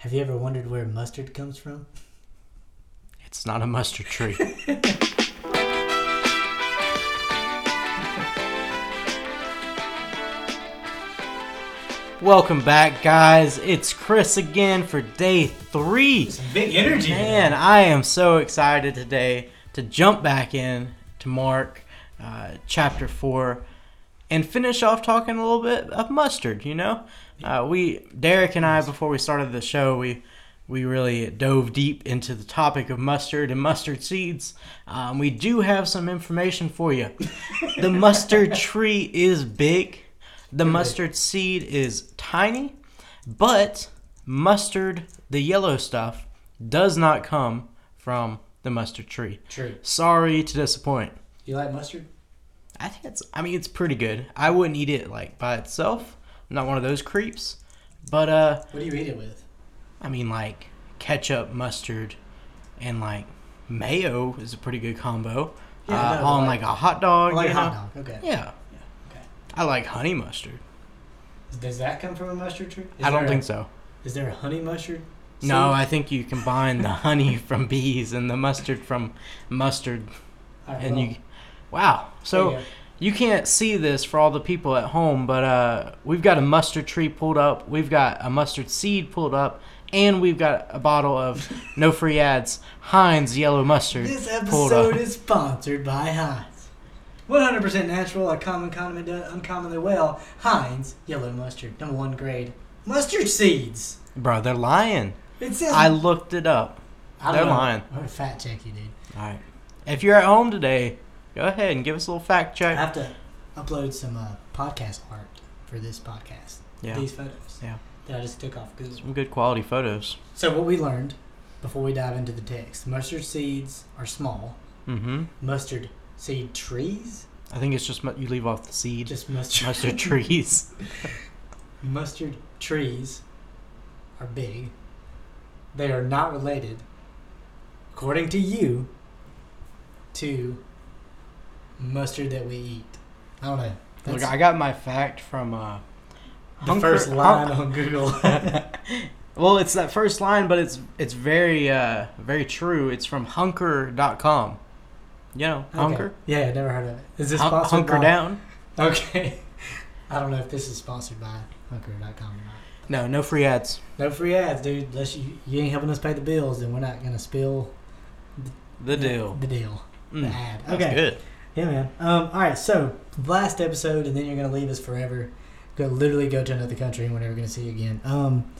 Have you ever wondered where mustard comes from? It's not a mustard tree. Welcome back, guys. It's Chris again for day three. Some big energy. Man, I am so excited today to jump back in to Mark uh, chapter 4 and finish off talking a little bit of mustard, you know? Uh, we, Derek and I, before we started the show, we we really dove deep into the topic of mustard and mustard seeds. Um, we do have some information for you. the mustard tree is big. The mustard seed is tiny, but mustard, the yellow stuff, does not come from the mustard tree. True. Sorry to disappoint. You like mustard? I think it's. I mean, it's pretty good. I wouldn't eat it like by itself. I'm not one of those creeps. But uh, What do you eat it with? I mean, like ketchup, mustard, and like mayo is a pretty good combo. Yeah, uh, no, on like- like, a hot dog. Like you hot dog. Okay. Yeah. yeah. Okay. I like honey mustard. Does that come from a mustard tree? Is I don't think a- so. Is there a honey mustard? No. I think you combine the honey from bees and the mustard from mustard, and well, you. Wow. So. there you go. You can't see this for all the people at home, but uh, we've got a mustard tree pulled up. We've got a mustard seed pulled up, and we've got a bottle of no free ads Heinz yellow mustard This episode is sponsored by Heinz. 100% natural, a common condiment done uncommonly well. Heinz yellow mustard, number one grade. Mustard seeds. Bro, they're lying. It says. I looked it up. I they're know. lying. I'm gonna fact check you, dude. All right. If you're at home today, go ahead and give us a little fact check. I have to upload some uh, podcast art for this podcast. Yeah. These photos. Yeah. That I just took off Google. Some good quality photos. So what we learned before we dive into the text: mustard seeds are small. Mm-hmm. Mustard seed trees, I think it's just mu- you leave off the seed. just mustard. mustard trees. mustard trees are big. They are not related, according to you, to mustard that we eat. I don't know. Look, I got my fact from uh, the Hunker- first line Hun- on Google. Well, it's that first line, but it's it's very uh very true. It's from hunker.com. You know, hunker. Okay. Yeah, I never heard of it. Is this Hun- sponsored hunker by? down. Okay. I don't know if this is sponsored by Hunker.com or not. No, no free ads. No free ads, dude. Unless you, you ain't helping us pay the bills, then we're not gonna spill The deal. The deal. Mm, The ad. that's Okay. good. Yeah, man. Um, all right. So last episode, and then you're gonna leave us forever. Go literally go to another country, and we're never gonna see you again. Um,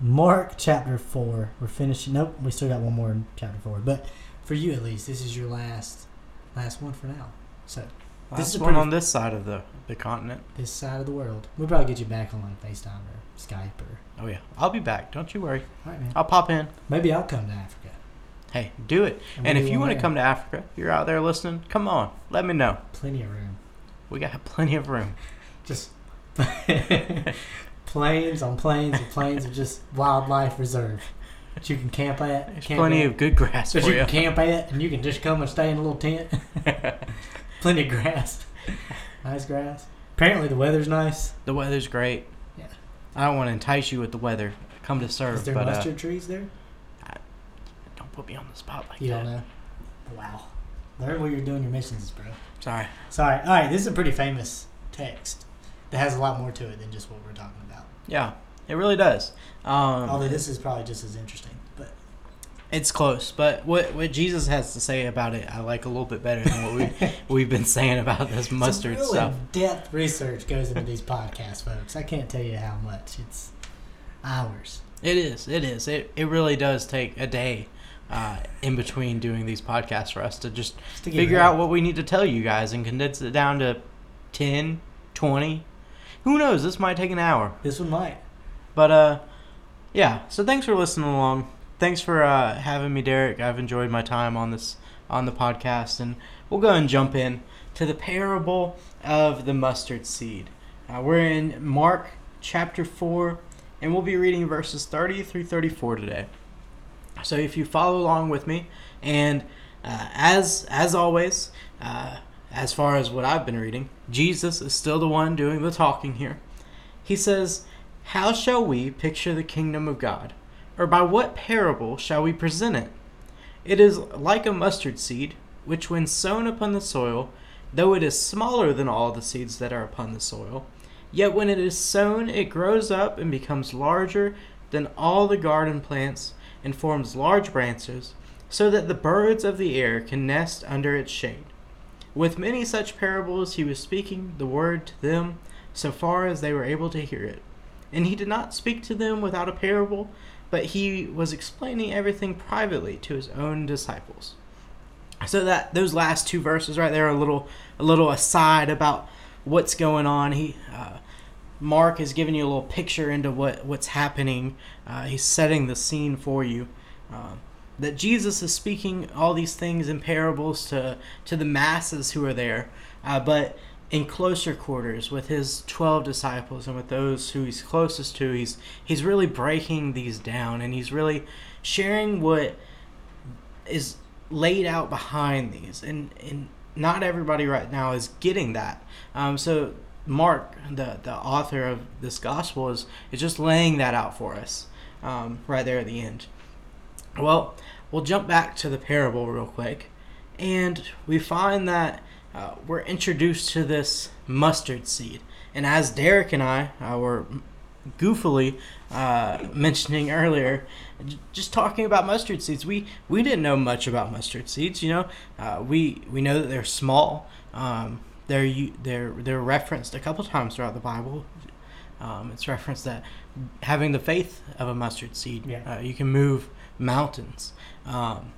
Mark chapter four. We're finishing. Nope, we still got one more in chapter four. But for you at least, this is your last, last one for now. So This This is one on this side of the the continent. this side of the world, we'll probably get you back on like FaceTime or Skype or. Oh yeah, I'll be back. Don't you worry. All right, man. I'll pop in. Maybe I'll come to Africa. Hey, do it. And And if you want to come to Africa, you're out there listening. Come on, let me know. Plenty of room. We got plenty of room. Just plains on plains and plains of just wildlife reserve that you can camp at. There's camp plenty at. of good grass that for you you. can camp at, and you can just come and stay in a little tent. Plenty of grass, nice grass. Apparently the weather's nice. the weather's great. Yeah. I don't want to entice you with the weather. Come to serve. Is there but uh, mustard trees there? Don't put me on the spot like You that. don't know. Wow. Learn where you're doing your missions, bro. Sorry. Sorry. All right, this is a pretty famous text that has a lot more to it than just what we're talking about. Yeah, it really does. Um, Although this is probably just as interesting, but It's close, but what what Jesus has to say about it, I like a little bit better than what we we've been saying about this mustard Some real stuff. in-depth research goes into these podcasts, folks. I can't tell you how much. It's hours. It is, it is, it it really does take a day uh, in between doing these podcasts for us to just to figure out what we need to tell you guys and condense it down to 10, 20. Who knows? This might take an hour. This one might. But uh, yeah. So thanks for listening along. Thanks for uh, having me, Derek. I've enjoyed my time on this on the podcast, and we'll go and jump in to the parable of the mustard seed. Uh, we're in Mark chapter four, and we'll be reading verses thirty through thirty-four today. So if you follow along with me, and uh, as as always, uh, as far as what I've been reading, Jesus is still the one doing the talking here. He says. How shall we picture the kingdom of God? Or by what parable shall we present it? It is like a mustard seed, which when sown upon the soil, though it is smaller than all the seeds that are upon the soil, yet when it is sown, it grows up and becomes larger than all the garden plants and forms large branches, so that the birds of the air can nest under its shade. With many such parables, he was speaking the word to them so far as they were able to hear it. And he did not speak to them without a parable, but he was explaining everything privately to his own disciples. So that those last two verses right there are a little a little aside about what's going on. He uh, Mark is giving you a little picture into what what's happening. Uh, he's setting the scene for you. Uh, that Jesus is speaking all these things in parables to to the masses who are there, uh, but in closer quarters with his 12 disciples and with those who he's closest to he's he's really breaking these down and he's really sharing what is laid out behind these and and not everybody right now is getting that um, so mark the the author of this gospel is is just laying that out for us um, right there at the end well we'll jump back to the parable real quick and we find that uh, we're introduced to this mustard seed. And as Derek and I uh, were goofily uh, mentioning earlier, just talking about mustard seeds, we, we didn't know much about mustard seeds. You know, uh, we we know that they're small. Um, they're they're they're referenced a couple times throughout the Bible. Um, it's referenced that having the faith of a mustard seed, Yeah. uh, you can move mountains. Um,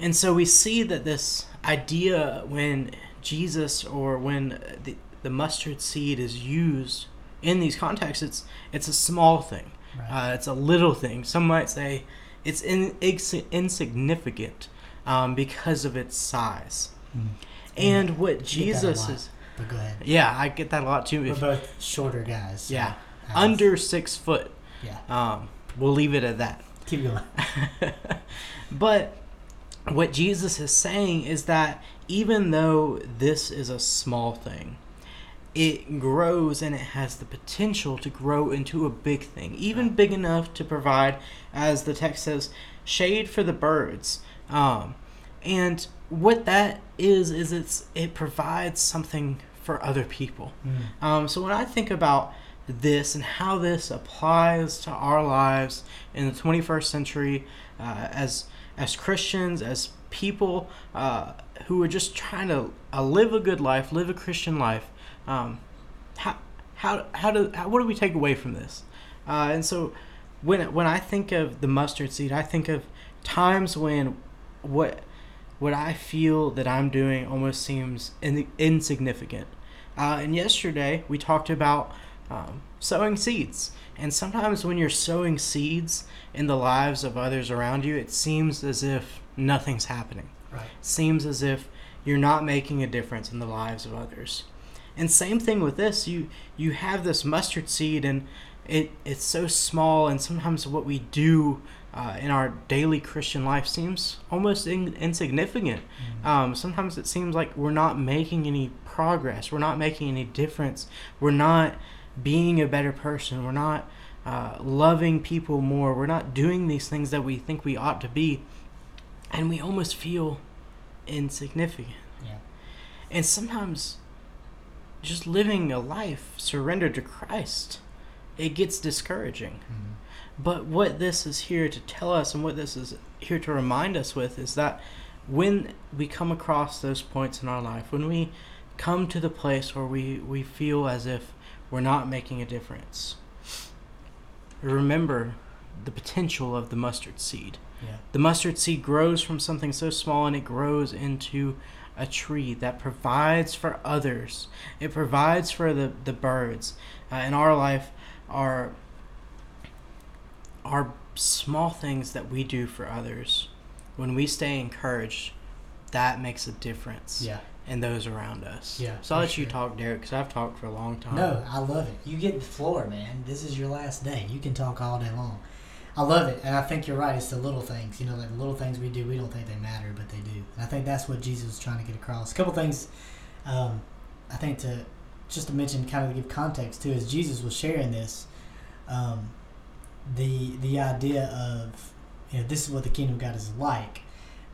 and so we see that this idea when Jesus or when the, the mustard seed is used in these contexts, it's it's a small thing. Right. Uh, it's a little thing. Some might say it's in, ins- insignificant um, because of its size. Mm. And what Jesus is, But go ahead. yeah, I get that a lot too. We're If, both shorter guys. so yeah, under six foot. Yeah. Um, we'll leave it at that. Keep going. but what Jesus is saying is that even though this is a small thing, it grows and it has the potential to grow into a big thing, even big enough to provide, as the text says, shade for the birds. Um, and what that is is it's it provides something for other people. Mm. Um, so when I think about this and how this applies to our lives in the 21st century, uh, as as Christians, as people uh, who are just trying to uh, live a good life, live a Christian life, um, how how how do how, what do we take away from this? Uh, and so when when I think of the mustard seed, I think of times when what what I feel that I'm doing almost seems in, insignificant. Uh, and yesterday we talked about um, sowing seeds. And sometimes when you're sowing seeds in the lives of others around you, it seems as if nothing's happening. Right. seems as if you're not making a difference in the lives of others. And same thing with this. You you have this mustard seed, and it it's so small, and sometimes what we do uh, in our daily Christian life seems almost in, insignificant. Mm. Um, sometimes it seems like we're not making any progress. We're not making any difference. We're not being a better person. We're not uh, loving people more. We're not doing these things that we think we ought to be, and we almost feel insignificant. Yeah. And sometimes just living a life surrendered to Christ, it gets discouraging. Mm. But what this is here to tell us and what this is here to remind us with is that when we come across those points in our life, when we come to the place where we, we feel as if we're not making a difference, remember the potential of the mustard seed. Yeah. The mustard seed grows from something so small and it grows into a tree that provides for others. It provides for the, the birds. Uh, in our life, our, our small things that we do for others, when we stay encouraged, that makes a difference Yeah. in those around us. Yeah, So I'll let you sure. talk, Derek, because I've talked for a long time. No, I love it. You get the floor, man. This is your last day. You can talk all day long. I love it, and I think you're right. It's the little things, you know, like the little things we do. We don't think they matter, but they do. And I think that's what Jesus was trying to get across. A couple things, um, I think to just to mention, kind of to give context to, as Jesus was sharing this, um, the the idea of you know this is what the kingdom of God is like.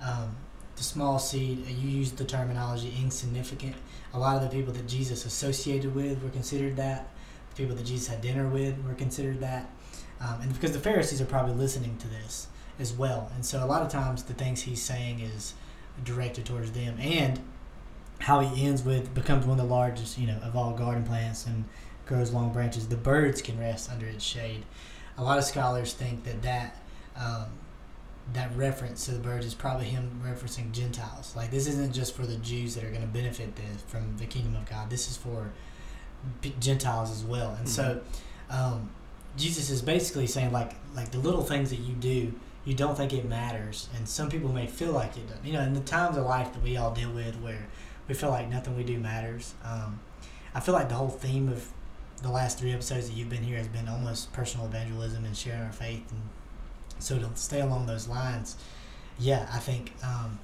Um, the small seed, uh, you used the terminology insignificant. A lot of the people that Jesus associated with were considered that. The people that Jesus had dinner with were considered that. Um, and because the Pharisees are probably listening to this as well. And so a lot of times the things he's saying is directed towards them. And how he ends with becomes one of the largest, you know, of all garden plants and grows long branches. The birds can rest under its shade. A lot of scholars think that that um, that reference to the birds is probably him referencing Gentiles. Like this isn't just for the Jews that are going to benefit this, from the kingdom of God. This is for Gentiles as well. And so um, Jesus is basically saying like like the little things that you do, you don't think it matters, and some people may feel like it does. You know, in the times of life that we all deal with, where we feel like nothing we do matters. Um, I feel like the whole theme of the last three episodes that you've been here has been almost personal evangelism and sharing our faith and so to stay along those lines, yeah, I think um,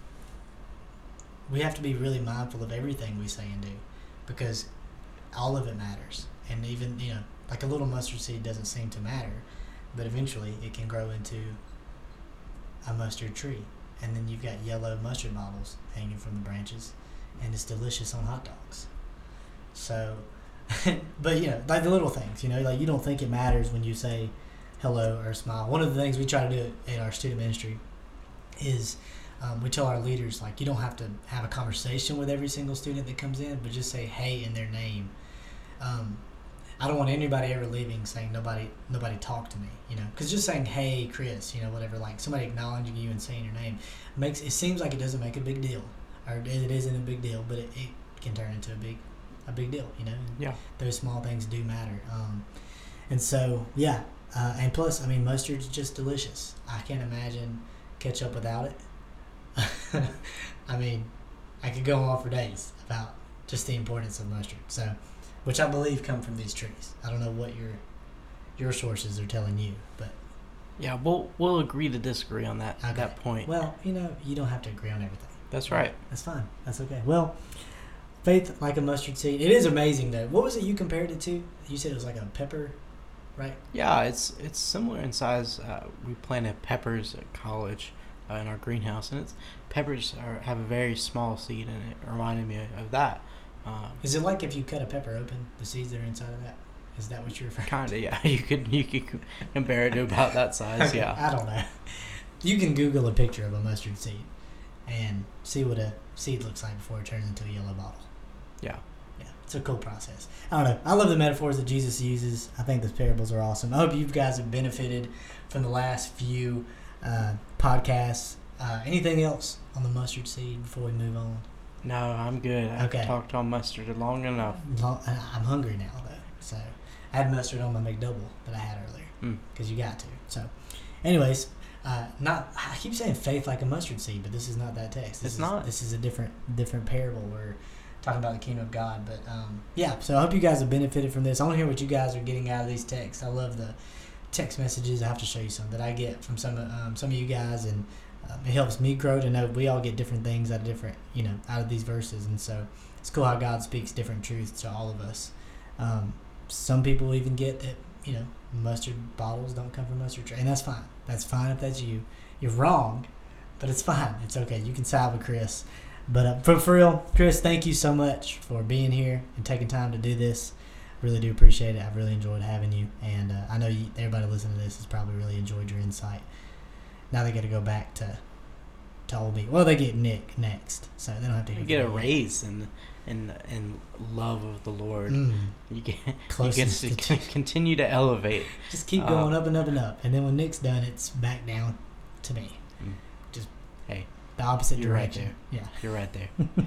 we have to be really mindful of everything we say and do because all of it matters. And even, you know, like a little mustard seed doesn't seem to matter, but eventually it can grow into a mustard tree. And then you've got yellow mustard bottles hanging from the branches, and it's delicious on hot dogs. So, but you know, like the little things, you know, like you don't think it matters when you say, hello or smile. One of the things we try to do in our student ministry is um, we tell our leaders like you don't have to have a conversation with every single student that comes in, but just say hey in their name. Um, I don't want anybody ever leaving saying nobody nobody talked to me, you know, because just saying hey Chris, you know, whatever, like somebody acknowledging you and saying your name makes it seems like it doesn't make a big deal, or it isn't a big deal, but it, it can turn into a big a big deal, you know. Yeah. Those small things do matter. Um, and so, yeah, uh, and plus, I mean, mustard's just delicious. I can't imagine ketchup without it. I mean, I could go on for days about just the importance of mustard. So, which I believe come from these trees. I don't know what your your sources are telling you, but Yeah, we'll we'll agree to disagree on that Okay. that point. well, you know, you don't have to agree on everything. That's right. That's fine. That's okay. Well, faith like a mustard seed. It is amazing though. What was it you compared it to? You said it was like a pepper, right? Yeah, it's it's similar in size. Uh, we planted peppers at college uh, in our greenhouse, and it's peppers are, have a very small seed, and it reminded me of that. Um, Is it like if you cut a pepper open, the seeds that are inside of that? Is that what you're referring? To? kind of, yeah. You could you could compare it to about that size. Okay, Yeah. I don't know. You can Google a picture of a mustard seed and see what a seed looks like before it turns into a yellow bottle. Yeah. Yeah, it's a cool process. I don't know. I love the metaphors that Jesus uses. I think those parables are awesome. I hope you guys have benefited from the last few uh, podcasts. Uh, anything else on the mustard seed before we move on? No, I'm good. I've Okay. talked on mustard long enough. Lo- I- I'm hungry now though, so I had mustard on my McDouble that I had earlier Mm. because you got to. So, anyways, uh, not I keep saying faith like a mustard seed, but this is not that text. This It's is, not. This is a different different parable. We're talking about the kingdom of God, but um, yeah. So I hope you guys have benefited from this. I want to hear what you guys are getting out of these texts. I love the text messages. I have to show you some that I get from some um, some of you guys, and um, it helps me grow to know we all get different things out of different you know out of these verses, and so it's cool how God speaks different truths to all of us. Um, some people even get that you know mustard bottles don't come from mustard tree, and that's fine. That's fine if that's you. You're wrong, but it's fine. It's okay. You can side with Chris. But uh, for, for real, Chris, thank you so much for being here and taking time to do this. Really do appreciate it. I've really enjoyed having you, and uh, I know you, everybody listening to this has probably really enjoyed your insight. Now they got to go back to to old me. Well, they get Nick next, so they don't have to You hear get a raise and in in love of the Lord. Mm, You get you get to to con- continue to elevate. Just keep going up and up and up, and then when Nick's done, it's back down to me. Mm. Just Hey, the opposite you're right direction. yeah. You're right there.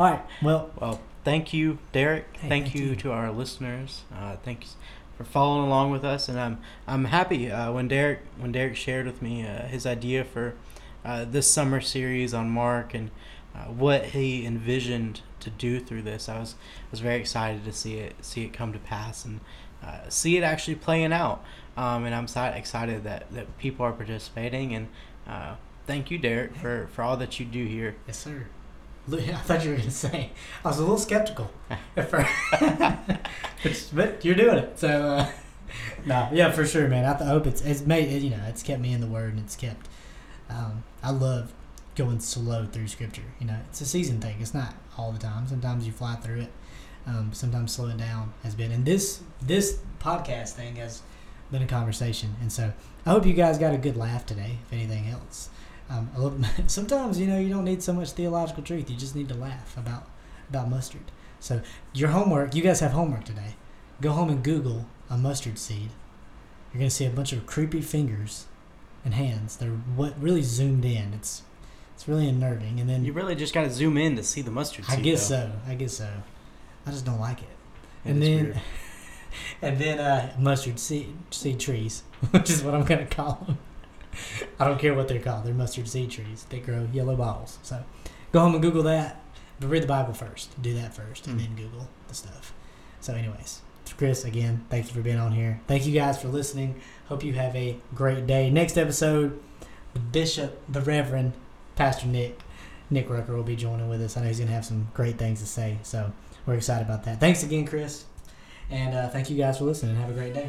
All right. Well, Well, thank you, Derek. Hey, thank, thank you, you. to our listeners. Uh, thanks for following along with us, and I'm I'm happy uh, when Derek when Derek shared with me uh, his idea for uh, this summer series on Mark and uh, what he envisioned to do through this. I was was very excited to see it see it come to pass and uh, see it actually playing out. Um, and I'm si- excited that, that people are participating and. Thank you, Derek, for, for all that you do here. yes, sir. I thought you were going to say. I was a little skeptical at first, but, but you're doing it. So, uh, no, yeah, for sure, man. I th- hope it's it's made it, you know it's kept me in the word and it's kept. Um, I love going slow through scripture. You know, it's a season thing. It's not all the time. Sometimes you fly through it. Um, sometimes slowing down has been. And this this podcast thing has been a conversation. And so I hope you guys got a good laugh today. If anything else, um, a little, sometimes you know you don't need so much theological truth. You just need to laugh about about mustard. So your homework. You guys have homework today. Go home and Google a mustard seed. You're gonna see a bunch of creepy fingers and hands. They're what really zoomed in. It's it's really unnerving. And then You really just got to zoom in to see the mustard I guess though. so. I guess so. I just don't like it. It and then, and then uh, mustard seed seed trees, which is what I'm gonna call them. I don't care what they're called. They're mustard seed trees. They grow yellow bottles. So go home and Google that. But read the Bible first. Do that first, and Mm. then Google the stuff. So, anyways, Chris, again, thank you for being on here. Thank you guys for listening. Hope you have a great day. Next episode, the Bishop, the Reverend, Pastor Nick, Nick Rucker will be joining with us. I know he's gonna have some great things to say. So we're excited about that. Thanks again, Chris. And uh, thank you guys for listening. Have a great day.